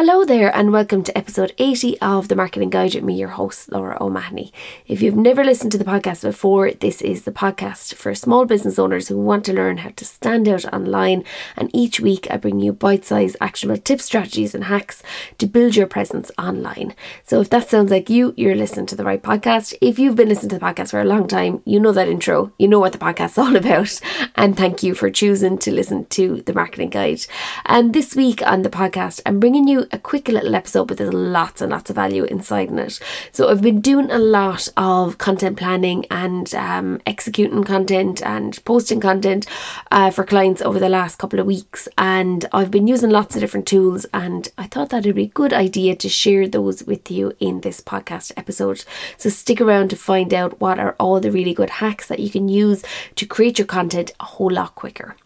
Hello there, and welcome to episode 80 of the Marketing Guide with me, your host, Laura O'Mahony. If you've never listened to the podcast before, this is the podcast for small business owners who want to learn how to stand out online. And each week, I bring you bite sized, actionable tips, strategies, and hacks to build your presence online. So if that sounds like you, you're listening to the right podcast. If you've been listening to the podcast for a long time, you know that intro, you know what the podcast's all about. And thank you for choosing to listen to the Marketing Guide. And this week on the podcast, I'm bringing you a quick little episode, but there's lots and lots of value inside in it. So I've been doing a lot of content planning and um, executing content and posting content uh, for clients over the last couple of weeks, and I've been using lots of different tools. And I thought that would be a good idea to share those with you in this podcast episode. So stick around to find out what are all the really good hacks that you can use to create your content a whole lot quicker.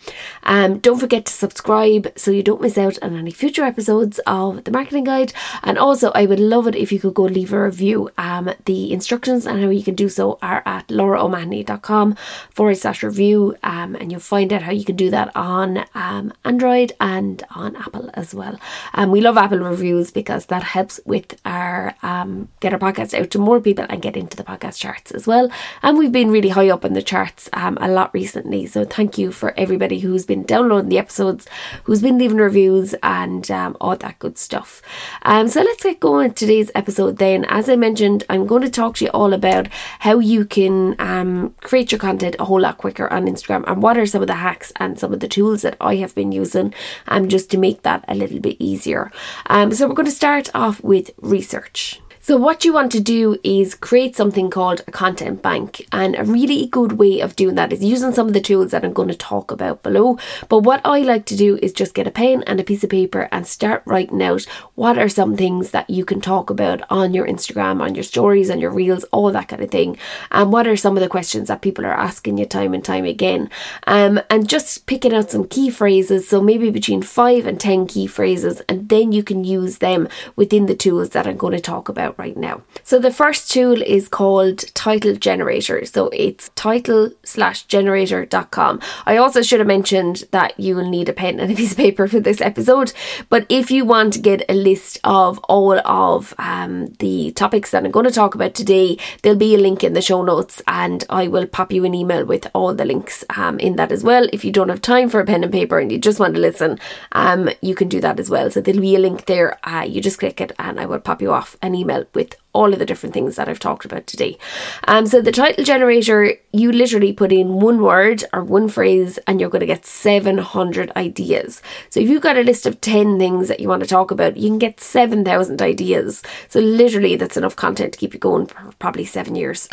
Um, don't forget to subscribe so you don't miss out on any future episodes of the marketing guide. And also, I would love it if you could go leave a review. Um, the instructions and how you can do so are at lauraomahony.com forward slash review. Um, and you'll find out how you can do that on um, Android and on Apple as well. Um, we love Apple reviews because that helps with our um, get our podcast out to more people and get into the podcast charts as well. And we've been really high up in the charts um, a lot recently. So thank you for everybody who's been downloading the episodes, who's been leaving reviews, and um, all that good stuff. Um, so let's get going today's episode then. As I mentioned, I'm going to talk to you all about how you can um, create your content a whole lot quicker on Instagram and what are some of the hacks and some of the tools that I have been using um, just to make that a little bit easier. Um, so we're going to start off with research. So, what you want to do is create something called a content bank, and a really good way of doing that is using some of the tools that I'm going to talk about below. But what I like to do is just get a pen and a piece of paper and start writing out what are some things that you can talk about on your Instagram, on your stories, on your reels, all that kind of thing, and what are some of the questions that people are asking you time and time again, um, and just picking out some key phrases. So, maybe between five and ten key phrases, and then you can use them within the tools that I'm going to talk about out right now. So the first tool is called Title Generator. So it's title slash generator.com. I also should have mentioned that you will need a pen and a piece of paper for this episode. But if you want to get a list of all of um, the topics that I'm going to talk about today, there'll be a link in the show notes and I will pop you an email with all the links um, in that as well. If you don't have time for a pen and paper and you just want to listen, um, you can do that as well. So there'll be a link there. Uh, you just click it and I will pop you off an email with all of the different things that I've talked about today. Um, so the title generator, you literally put in one word or one phrase and you're going to get 700 ideas. So if you've got a list of 10 things that you want to talk about, you can get 7,000 ideas. So literally that's enough content to keep you going for probably seven years.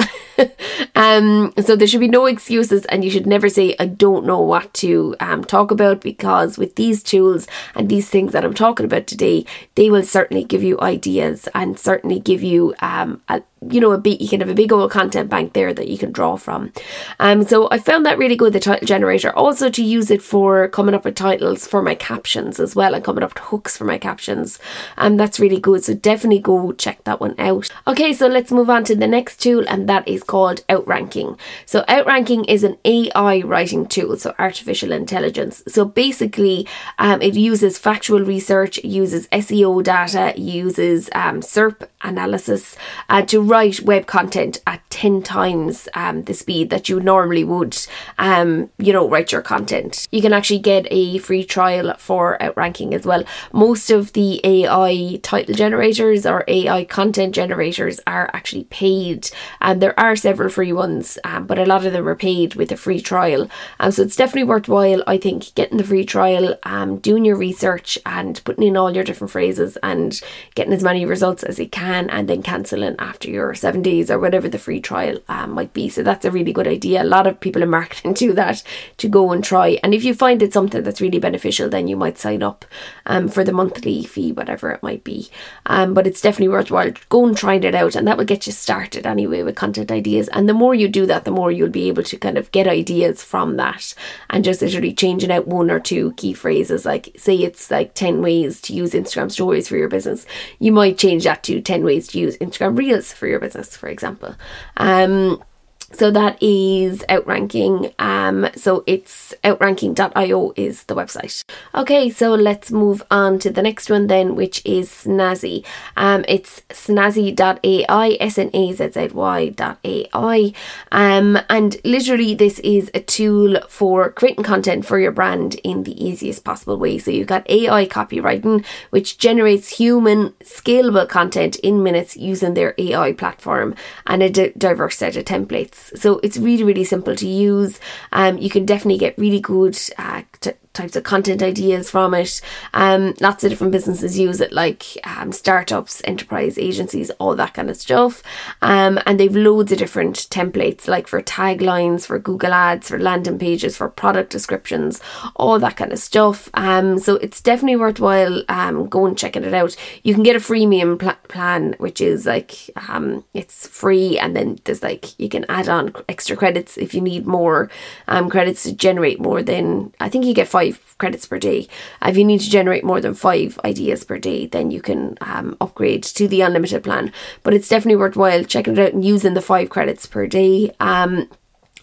um, so there should be no excuses and you should never say, I don't know what to um, talk about because with these tools and these things that I'm talking about today, they will certainly give you ideas and certainly give you um, you know, a big, you can have a big old content bank there that you can draw from. Um, so I found that really good, the title generator. Also to use it for coming up with titles for my captions as well and coming up with hooks for my captions. And um, that's really good. So definitely go check that one out. Okay, so let's move on to the next tool and that is called Outranking. So Outranking is an AI writing tool, so artificial intelligence. So basically, um, it uses factual research, uses SEO data, uses um, SERP analysis uh, to write web content at 10 times um, the speed that you normally would, um, you know, write your content. You can actually get a free trial for Outranking as well. Most of the AI title generators or AI content generators are actually paid, and there are several free ones, um, but a lot of them are paid with a free trial. Um, so it's definitely worthwhile, I think, getting the free trial, um, doing your research, and putting in all your different phrases and getting as many results as you can, and then cancelling after your your seven days or whatever the free trial um, might be. So that's a really good idea. A lot of people in marketing do that to go and try. And if you find it something that's really beneficial, then you might sign up um, for the monthly fee, whatever it might be. Um, but it's definitely worthwhile. Go and try it out, and that will get you started anyway with content ideas. And the more you do that, the more you'll be able to kind of get ideas from that and just literally changing out one or two key phrases. Like, say it's like 10 ways to use Instagram stories for your business, you might change that to 10 ways to use Instagram Reels for your business, for example. Um, So that is Outranking. Um, so it's outranking.io is the website. Okay, so let's move on to the next one then, which is Snazzy. Um, it's snazzy.ai, S-N-A-Z-Z-Y.ai. Um, and literally this is a tool for creating content for your brand in the easiest possible way. So you've got AI copywriting, which generates human scalable content in minutes using their AI platform and a d- diverse set of templates. So it's really, really simple to use. Um, you can definitely get really good uh, t- types of content ideas from it. Um, lots of different businesses use it, like um, startups, enterprise agencies, all that kind of stuff. Um, and they've loads of different templates, like for taglines, for Google Ads, for landing pages, for product descriptions, all that kind of stuff. Um, so it's definitely worthwhile um, going checking it out. You can get a freemium pl- plan, which is like um, it's free, and then there's like you can add on extra credits if you need more um, credits to generate more. Then I think you get five five credits per day. If you need to generate more than five ideas per day, then you can um, upgrade to the unlimited plan. But it's definitely worthwhile checking it out and using the five credits per day. Um,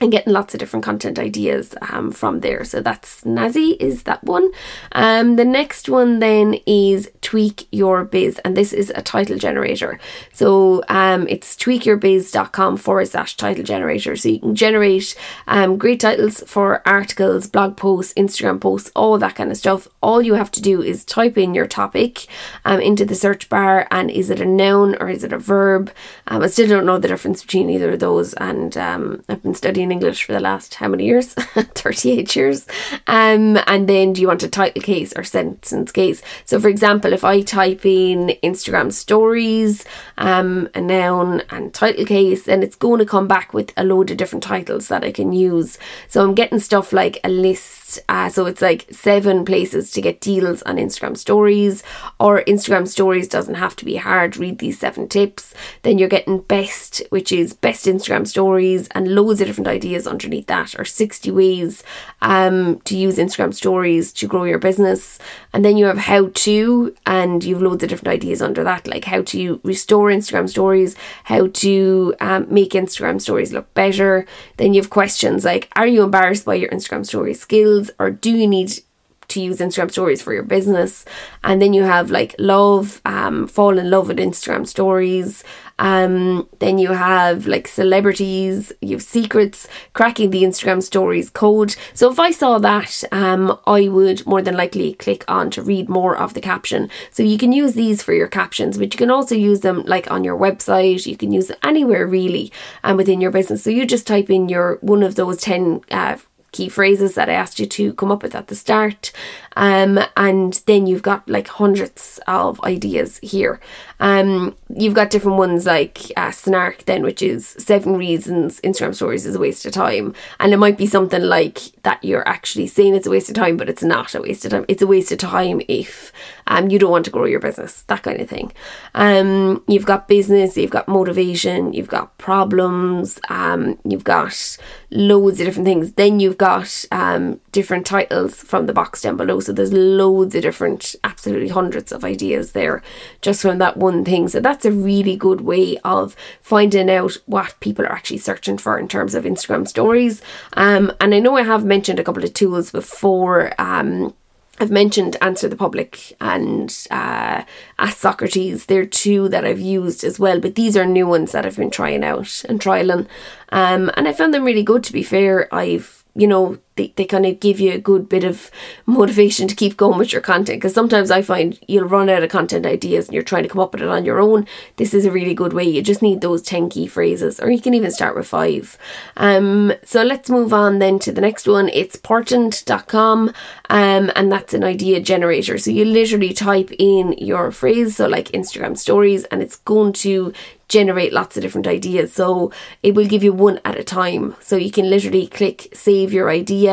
and getting lots of different content ideas um, from there. So that's Snazzy is that one. Um, the next one then is Tweak Your Biz, and this is a title generator. So um, it's tweakyourbiz.com forward slash title generator. So you can generate um, great titles for articles, blog posts, Instagram posts, all that kind of stuff. All you have to do is type in your topic um, into the search bar, and is it a noun or is it a verb? Um, I still don't know the difference between either of those, and um, I've been studying English for the last how many years? 38 years. Um, and then do you want a title case or sentence case? So, for example, if I type in Instagram stories, um, a noun and title case, then it's going to come back with a load of different titles that I can use. So, I'm getting stuff like a list. Uh, so, it's like seven places to get deals on Instagram stories, or Instagram stories doesn't have to be hard. Read these seven tips. Then you're getting best, which is best Instagram stories, and loads of different ideas underneath that, or 60 ways um, to use Instagram stories to grow your business. And then you have how to, and you've loads of different ideas under that, like how to restore Instagram stories, how to um, make Instagram stories look better. Then you have questions like, are you embarrassed by your Instagram story skills, or do you need to use Instagram stories for your business. And then you have like love, um, fall in love with Instagram stories. Um, then you have like celebrities, you have secrets, cracking the Instagram stories code. So if I saw that, um, I would more than likely click on to read more of the caption. So you can use these for your captions, but you can also use them like on your website. You can use it anywhere really, and um, within your business. So you just type in your one of those ten. Uh, key phrases that I asked you to come up with at the start. Um, and then you've got like hundreds of ideas here. Um, you've got different ones like uh, Snark, then, which is seven reasons Instagram stories is a waste of time. And it might be something like that you're actually saying it's a waste of time, but it's not a waste of time. It's a waste of time if um, you don't want to grow your business, that kind of thing. Um, you've got business, you've got motivation, you've got problems, um, you've got loads of different things. Then you've got um, different titles from the box down below. So there's loads of different, absolutely hundreds of ideas there just from that one thing. So that's a really good way of finding out what people are actually searching for in terms of Instagram stories. Um, and I know I have mentioned a couple of tools before. Um, I've mentioned Answer the Public and uh, Ask Socrates. They're two that I've used as well, but these are new ones that I've been trying out and trialing. Um, and I found them really good, to be fair. I've, you know, they, they kind of give you a good bit of motivation to keep going with your content because sometimes I find you'll run out of content ideas and you're trying to come up with it on your own. This is a really good way. You just need those 10 key phrases, or you can even start with five. Um, so let's move on then to the next one. It's portent.com, um, and that's an idea generator. So you literally type in your phrase, so like Instagram stories, and it's going to generate lots of different ideas. So it will give you one at a time. So you can literally click save your idea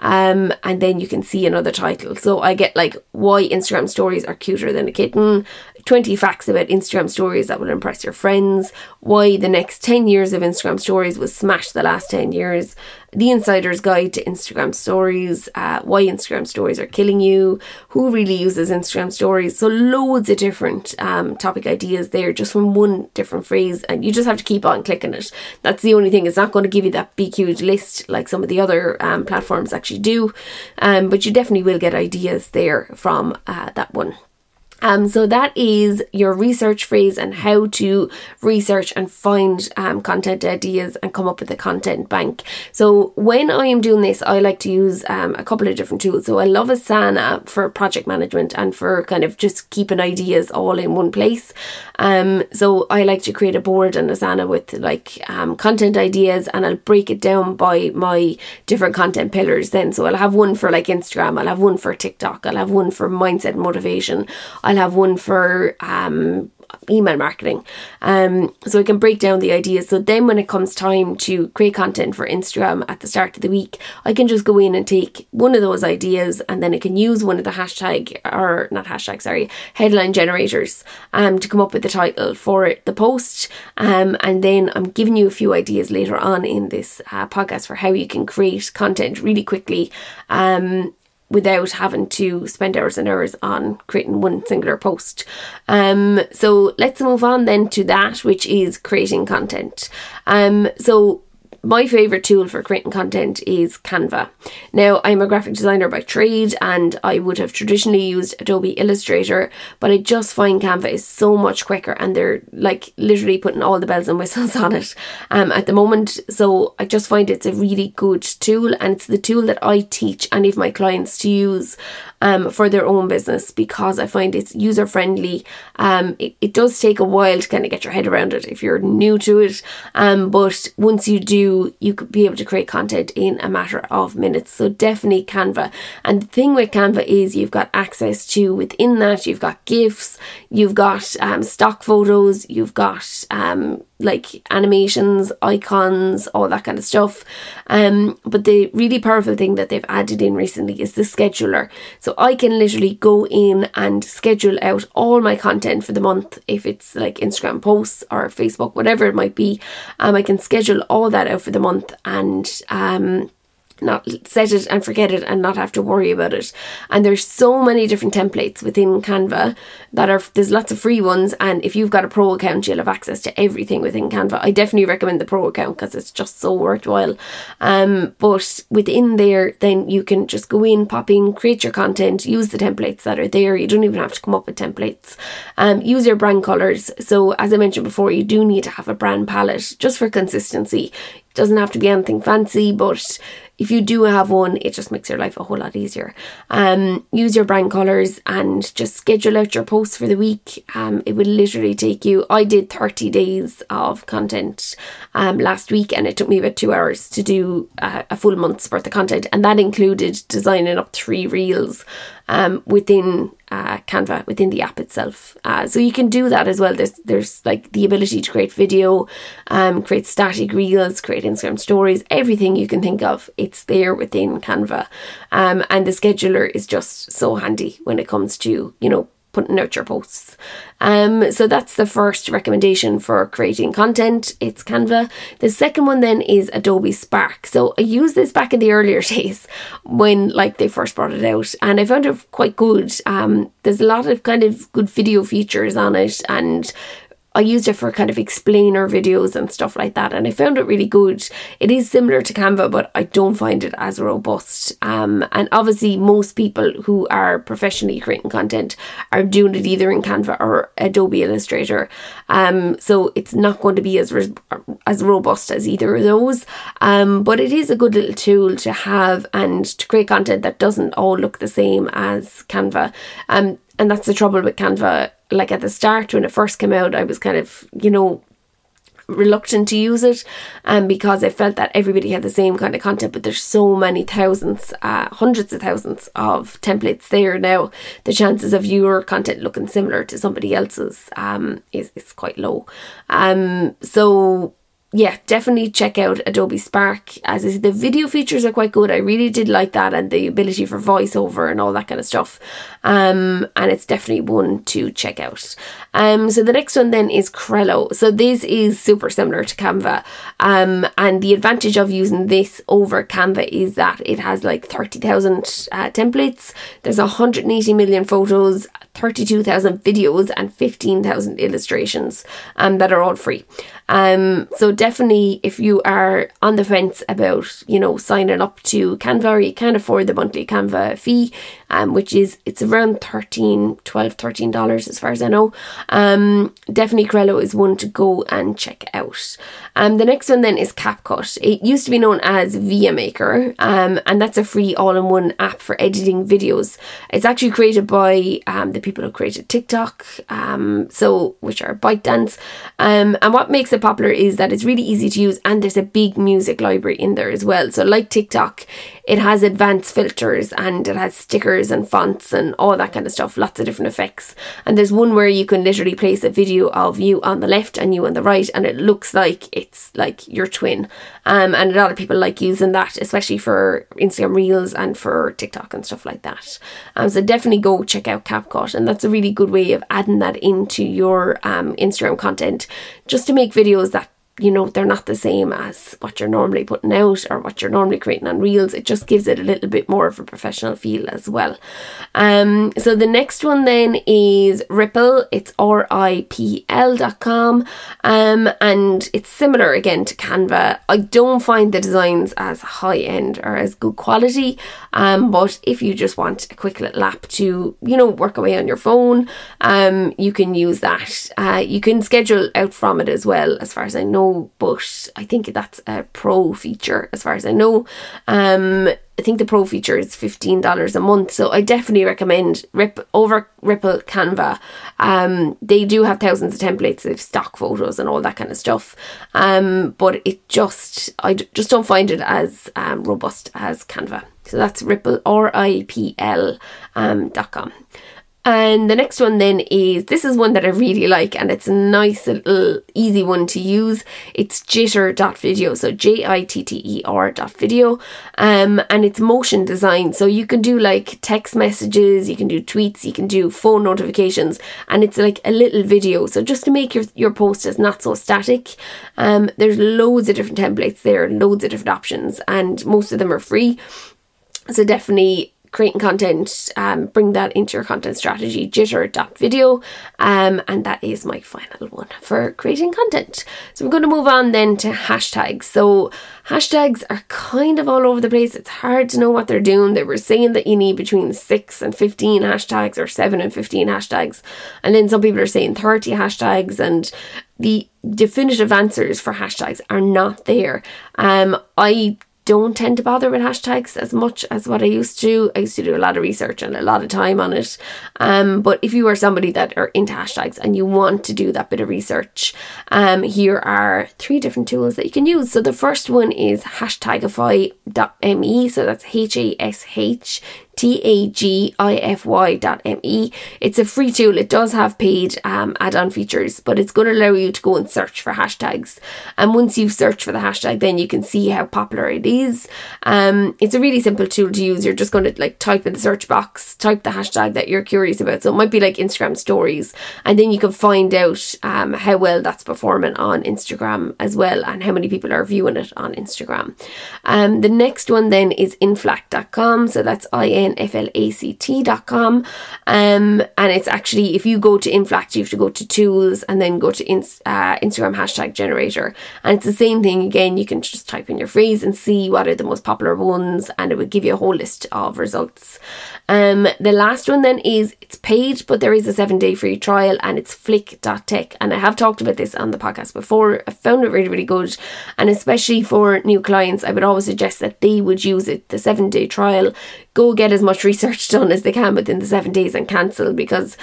um, and then you can see another title. So I get like why Instagram stories are cuter than a kitten, 20 facts about Instagram stories that will impress your friends, why the next 10 years of Instagram stories will smash the last 10 years, the insider's guide to Instagram stories, uh, why Instagram stories are killing you, who really uses Instagram stories. So, loads of different um, topic ideas there just from one different phrase, and you just have to keep on clicking it. That's the only thing, it's not going to give you that big, huge list like some of the other um, platforms actually do, um, but you definitely will get ideas there from uh, that one. Um, so that is your research phrase and how to research and find um, content ideas and come up with a content bank. So when I am doing this, I like to use um, a couple of different tools. So I love Asana for project management and for kind of just keeping ideas all in one place. Um, so I like to create a board in Asana with like um, content ideas and I'll break it down by my different content pillars then. So I'll have one for like Instagram, I'll have one for TikTok, I'll have one for mindset and motivation. Have one for um, email marketing. Um, so I can break down the ideas. So then when it comes time to create content for Instagram at the start of the week, I can just go in and take one of those ideas and then I can use one of the hashtag or not hashtag, sorry, headline generators um, to come up with the title for the post. Um, and then I'm giving you a few ideas later on in this uh, podcast for how you can create content really quickly. Um, without having to spend hours and hours on creating one singular post. Um, so let's move on then to that, which is creating content. Um, so my favorite tool for creating content is Canva. Now, I'm a graphic designer by trade and I would have traditionally used Adobe Illustrator, but I just find Canva is so much quicker and they're like literally putting all the bells and whistles on it um, at the moment. So I just find it's a really good tool and it's the tool that I teach any of my clients to use um, for their own business because I find it's user friendly. Um, it, it does take a while to kind of get your head around it if you're new to it. Um, but once you do, you could be able to create content in a matter of minutes. So definitely Canva. And the thing with Canva is you've got access to within that, you've got GIFs, you've got um, stock photos, you've got um, like animations, icons, all that kind of stuff. Um, but the really powerful thing that they've added in recently is the scheduler. So I can literally go in and schedule out all my content for the month, if it's like Instagram posts or Facebook, whatever it might be. Um, I can schedule all that out for the month and um not set it and forget it and not have to worry about it. And there's so many different templates within Canva that are there's lots of free ones and if you've got a pro account you'll have access to everything within Canva. I definitely recommend the pro account because it's just so worthwhile. Um but within there then you can just go in, pop in, create your content, use the templates that are there. You don't even have to come up with templates. Um use your brand colors. So as I mentioned before, you do need to have a brand palette just for consistency. Doesn't have to be anything fancy, but if you do have one, it just makes your life a whole lot easier. Um, use your brand colours and just schedule out your posts for the week. Um, it will literally take you. I did 30 days of content um, last week, and it took me about two hours to do uh, a full month's worth of content, and that included designing up three reels um, within uh, Canva within the app itself. Uh, so you can do that as well. There's there's like the ability to create video, um, create static reels, create Instagram stories, everything you can think of. It's there within Canva, um, and the scheduler is just so handy when it comes to you know putting out your posts. Um, so that's the first recommendation for creating content. It's Canva. The second one then is Adobe Spark. So I used this back in the earlier days when like they first brought it out, and I found it quite good. Um, there's a lot of kind of good video features on it, and I used it for kind of explainer videos and stuff like that, and I found it really good. It is similar to Canva, but I don't find it as robust. Um, and obviously, most people who are professionally creating content are doing it either in Canva or Adobe Illustrator. Um, so it's not going to be as re- as robust as either of those. Um, but it is a good little tool to have and to create content that doesn't all look the same as Canva. Um, and that's the trouble with Canva. Like at the start when it first came out, I was kind of, you know, reluctant to use it um, because I felt that everybody had the same kind of content but there's so many thousands uh, hundreds of thousands of templates there now. The chances of your content looking similar to somebody else's um, is, is quite low. Um, so yeah, definitely check out Adobe Spark. As is, the video features are quite good. I really did like that and the ability for voiceover and all that kind of stuff. Um, and it's definitely one to check out. Um, so the next one then is Crello. So this is super similar to Canva. Um, and the advantage of using this over Canva is that it has like 30,000 uh, templates. There's 180 million photos, 32,000 videos and 15,000 illustrations um, that are all free. Um, so definitely if you are on the fence about, you know, signing up to Canva or you can't afford the monthly Canva fee, um, which is, it's around 13, 12, 13 dollars as far as I know. Um, definitely Crello is one to go and check out. Um, the next one then is CapCut. It used to be known as ViaMaker, um, and that's a free all-in-one app for editing videos. It's actually created by um, the people who created TikTok, um, so which are ByteDance. Um, and what makes it popular is that it's really easy to use, and there's a big music library in there as well. So like TikTok, it has advanced filters and it has stickers and fonts and all that kind of stuff, lots of different effects. And there's one where you can literally place a video of you on the left and you on the right, and it looks like it's like your twin. Um, and a lot of people like using that, especially for Instagram Reels and for TikTok and stuff like that. Um, so definitely go check out CapCut, and that's a really good way of adding that into your um, Instagram content just to make videos that you know, they're not the same as what you're normally putting out or what you're normally creating on Reels. It just gives it a little bit more of a professional feel as well. Um, so the next one then is Ripl. It's R-I-P-L.com. Um, and it's similar again to Canva. I don't find the designs as high end or as good quality. Um, but if you just want a quick little app to, you know, work away on your phone, um, you can use that. Uh, you can schedule out from it as well, as far as I know but I think that's a pro feature as far as I know. Um, I think the pro feature is fifteen dollars a month, so I definitely recommend Rip over Ripl Canva. Um, they do have thousands of templates, they've stock photos and all that kind of stuff. Um, but it just I just don't find it as um, robust as Canva. So that's Ripl, R I P L um, dot com. And the next one then is this is one that I really like and it's a nice little easy one to use. It's jitter.video, so J I T T E R dot video. Um, and it's motion design. So you can do like text messages, you can do tweets, you can do phone notifications, and it's like a little video. So just to make your, your post as not so static. Um, there's loads of different templates there, loads of different options, and most of them are free. So definitely creating content, um, bring that into your content strategy, jitter.video. Um, and that is my final one for creating content. So we're going to move on then to hashtags. So hashtags are kind of all over the place. It's hard to know what they're doing. They were saying that you need between six and 15 hashtags or seven and 15 hashtags. And then some people are saying 30 hashtags and the definitive answers for hashtags are not there. Um, I don't tend to bother with hashtags as much as what I used to. Do. I used to do a lot of research and a lot of time on it. Um, but if you are somebody that are into hashtags and you want to do that bit of research, um, here are three different tools that you can use. So the first one is hashtagify.me. So that's H A S H T-A-G-I-F-Y dot M-E. It's a free tool. It does have paid um, add-on features, but it's going to allow you to go and search for hashtags. And once you search for the hashtag, then you can see how popular it is. Um, it's a really simple tool to use. You're just going to like type in the search box, type the hashtag that you're curious about. So it might be like Instagram stories, and then you can find out um, how well that's performing on Instagram as well, and how many people are viewing it on Instagram. Um, the next one then is inflact.com. So that's I inflact.com. Um, and it's actually, if you go to Inflact, you have to go to tools and then go to uh, Instagram hashtag generator. And it's the same thing again. You can just type in your phrase and see what are the most popular ones, and it would give you a whole list of results. Um, the last one then is it's paid, but there is a seven day free trial and it's flick.tech. And I have talked about this on the podcast before. I found it really, really good. And especially for new clients, I would always suggest that they would use it, the seven day trial, go get as much research done as they can within the seven days and cancel because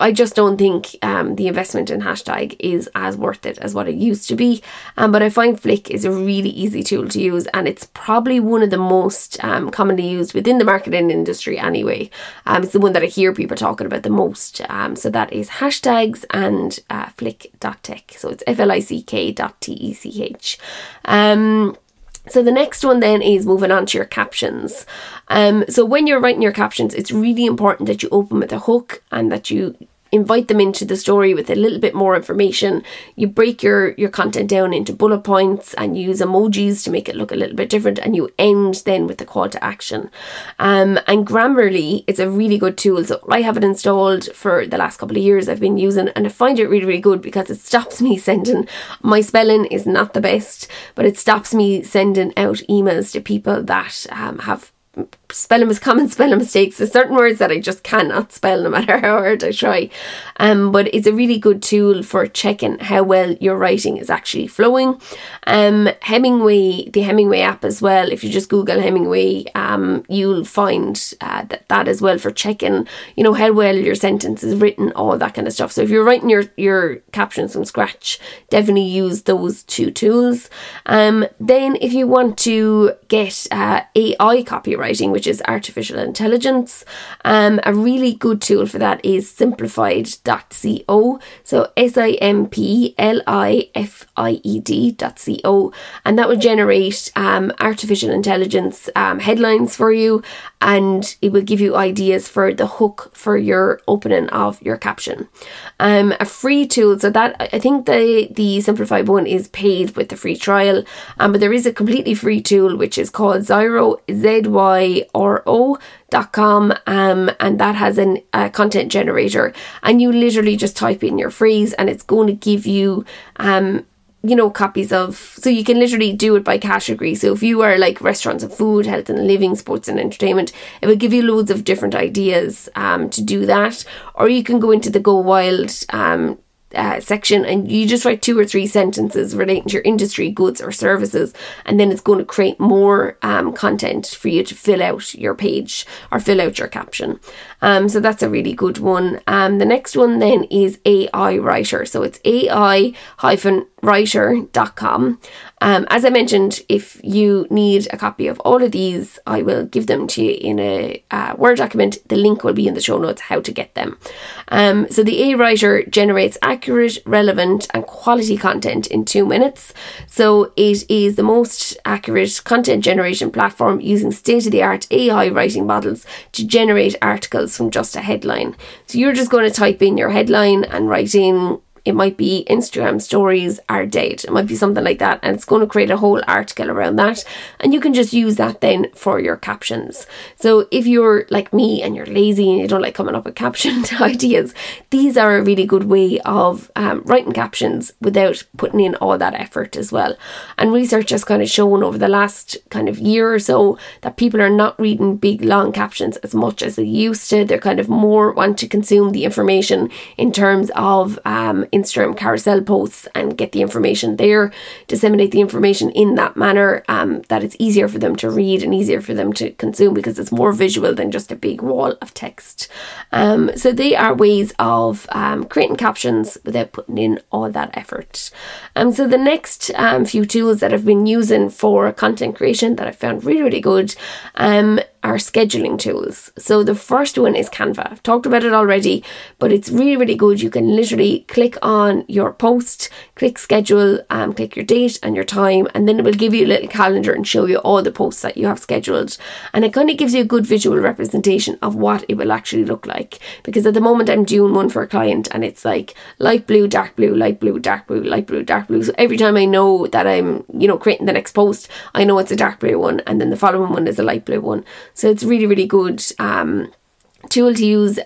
I just don't think um, the investment in hashtag is as worth it as what it used to be. Um, but I find Flick is a really easy tool to use and it's probably one of the most um, commonly used within the marketing industry anyway. Um, it's the one that I hear people talking about the most. Um, so that is hashtags and uh, flick.tech. So it's F L I C K dot T E C H. Um, so the next one then is moving on to your captions. Um, so when you're writing your captions, it's really important that you open with a hook and that you invite them into the story with a little bit more information. You break your, your content down into bullet points and use emojis to make it look a little bit different, and you end then with the call to action. Um, and Grammarly is a really good tool. So I have it installed for the last couple of years. I've been using, and I find it really, really good because it stops me sending. My spelling is not the best, but it stops me sending out emails to people that um, have spelling mis common spelling mistakes. There's certain words that I just cannot spell no matter how hard I try. Um, but it's a really good tool for checking how well your writing is actually flowing. Um, Hemingway, the Hemingway app as well. If you just Google Hemingway, um, you'll find uh, that that as well for checking, you know, how well your sentence is written, all that kind of stuff. So if you're writing your your captions from scratch, definitely use those two tools. Um, then if you want to get uh, AI copywriting which is artificial intelligence. Um, a really good tool for that is simplified.co. So S I M P L I F I E D.co. And that will generate um, artificial intelligence um, headlines for you and it will give you ideas for the hook for your opening of your caption. Um, a free tool, so that I think the the simplified one is paid with the free trial, um, but there is a completely free tool which is called Zyro Z Y R O dot com um, and that has an, a content generator and you literally just type in your phrase and it's going to give you um, you know, copies of, so you can literally do it by category. So if you are like restaurants and food, health and living, sports and entertainment, it will give you loads of different ideas um, to do that. Or you can go into the Go Wild um, uh, section and you just write two or three sentences relating to your industry, goods, or services, and then it's going to create more um, content for you to fill out your page or fill out your caption. Um, so that's a really good one. Um, the next one then is AI Writer. So it's AI hyphen writer.com. Um, as I mentioned, if you need a copy of all of these, I will give them to you in a uh, Word document. The link will be in the show notes how to get them. Um, so the A Writer generates accurate, relevant, and quality content in two minutes. So it is the most accurate content generation platform using state of the art AI writing models to generate articles from just a headline. So you're just going to type in your headline and write in it might be Instagram stories are dead. It might be something like that. And it's going to create a whole article around that. And you can just use that then for your captions. So if you're like me and you're lazy and you don't like coming up with caption ideas, these are a really good way of um, writing captions without putting in all that effort as well. And research has kind of shown over the last kind of year or so that people are not reading big long captions as much as they used to. They're kind of more want to consume the information in terms of um, Instagram carousel posts and get the information there, disseminate the information in that manner um, that it's easier for them to read and easier for them to consume because it's more visual than just a big wall of text. Um, so they are ways of um, creating captions without putting in all that effort. Um, so the next um, few tools that I've been using for content creation that I found really, really good um, are scheduling tools. So the first one is Canva. I've talked about it already, but it's really, really good. You can literally click on your post, click schedule, um, click your date and your time, and then it will give you a little calendar and show you all the posts that you have scheduled. And it kind of gives you a good visual representation of what it will actually look like. Because at the moment I'm doing one for a client and it's like light blue, dark blue, light blue, dark blue, light blue, dark blue. So every time I know that I'm, you know, creating the next post, I know it's a dark blue one and then the following one is a light blue one. So it's really, really good. Um, tool to use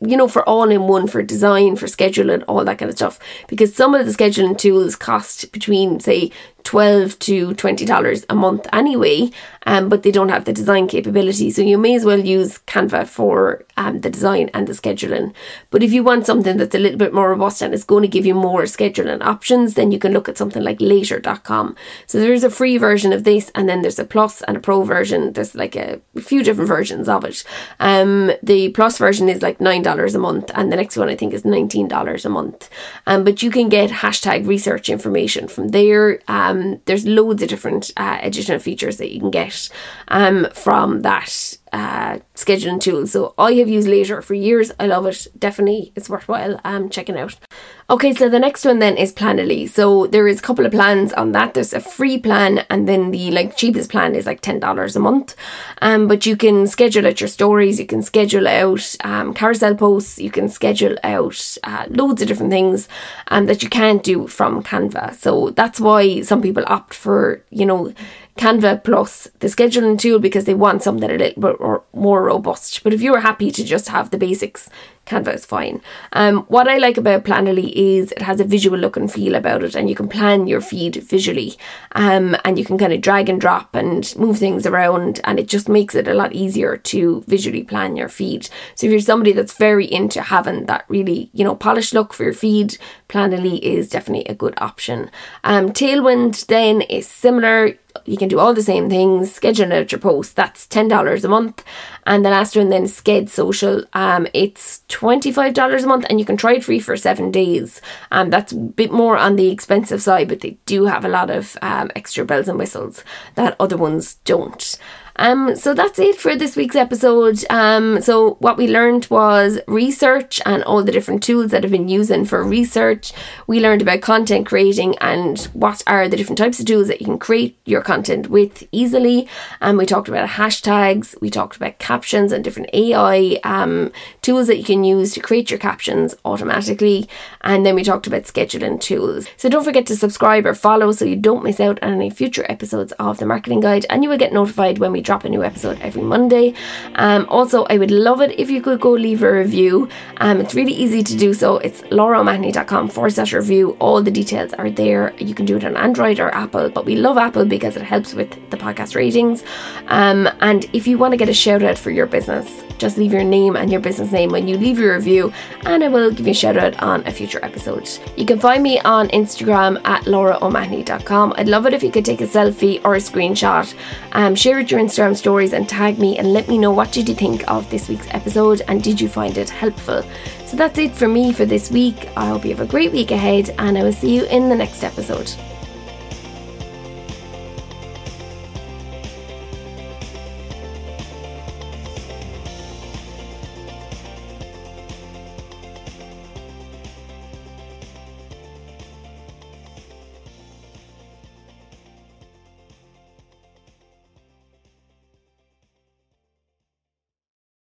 you know for all in one for design for scheduling all that kind of stuff because some of the scheduling tools cost between say 12 to $20 a month anyway, um, but they don't have the design capability. So you may as well use Canva for um, the design and the scheduling. But if you want something that's a little bit more robust and it's going to give you more scheduling options, then you can look at something like later.com. So there's a free version of this, and then there's a plus and a pro version. There's like a, few different versions of it. Um, the plus version is like $9 a month, and the next one I think is $19 a month. Um, but you can get hashtag research information from there. Um, there's loads of different uh, additional features that you can get um, from that uh, scheduling tool. So I have used Later for years. I love it. Definitely, it's worthwhile um, checking out. Okay, so the next one then is Planoly. So there is a couple of plans on that. There's a free plan, and then the like cheapest plan is like ten dollars a month. Um, but you can schedule out your stories. You can schedule out um, carousel posts. You can schedule out uh, loads of different things um, that you can't do from Canva. So that's why some people opt for you know Canva plus the scheduling tool because they want something a little bit more robust. But if you're happy to just have the basics, Canva is fine. Um, what I like about Planoly is it has a visual look and feel about it, and you can plan your feed visually, um, and you can kind of drag and drop and move things around, and it just makes it a lot easier to visually plan your feed. So if you're somebody that's very into having that really, you know, polished look for your feed, Planoly is definitely a good option. Um, Tailwind then is similar you can do all the same things, schedule out your post. That's $10 a month. And the last one then Sked Social. Um, it's $25 a month and you can try it free for seven days. Um, that's a bit more on the expensive side, but they do have a lot of um, extra bells and whistles that other ones don't. Um, so that's it for this week's episode. Um, so what we learned was research and all the different tools that have been using for research. We learned about content creating and what are the different types of tools that you can create your content with easily. And we talked about hashtags. We talked about captions and different AI um, tools that you can use to create your captions automatically. And then we talked about scheduling tools. So don't forget to subscribe or follow so you don't miss out on any future episodes of the Marketing Guide, and you will get notified when we drop a new episode every Monday. Um, also, I would love it if you could go leave a review. Um, it's really easy to do so. It's lauraomahony.com forward slash review. All the details are there. You can do it on Android or Apple, but we love Apple because it helps with the podcast ratings. Um, and if you want to get a shout out for your business, just leave your name and your business name when you leave your review, and I will give you a shout out on a future episode. You can find me on Instagram at lauraomahony.com. I'd love it if you could take a selfie or a screenshot, um, share it your Instagram stories, and tag me and let me know what did you think of this week's episode and did you find it helpful. So that's it for me for this week. I hope you have a great week ahead, and I will see you in the next episode.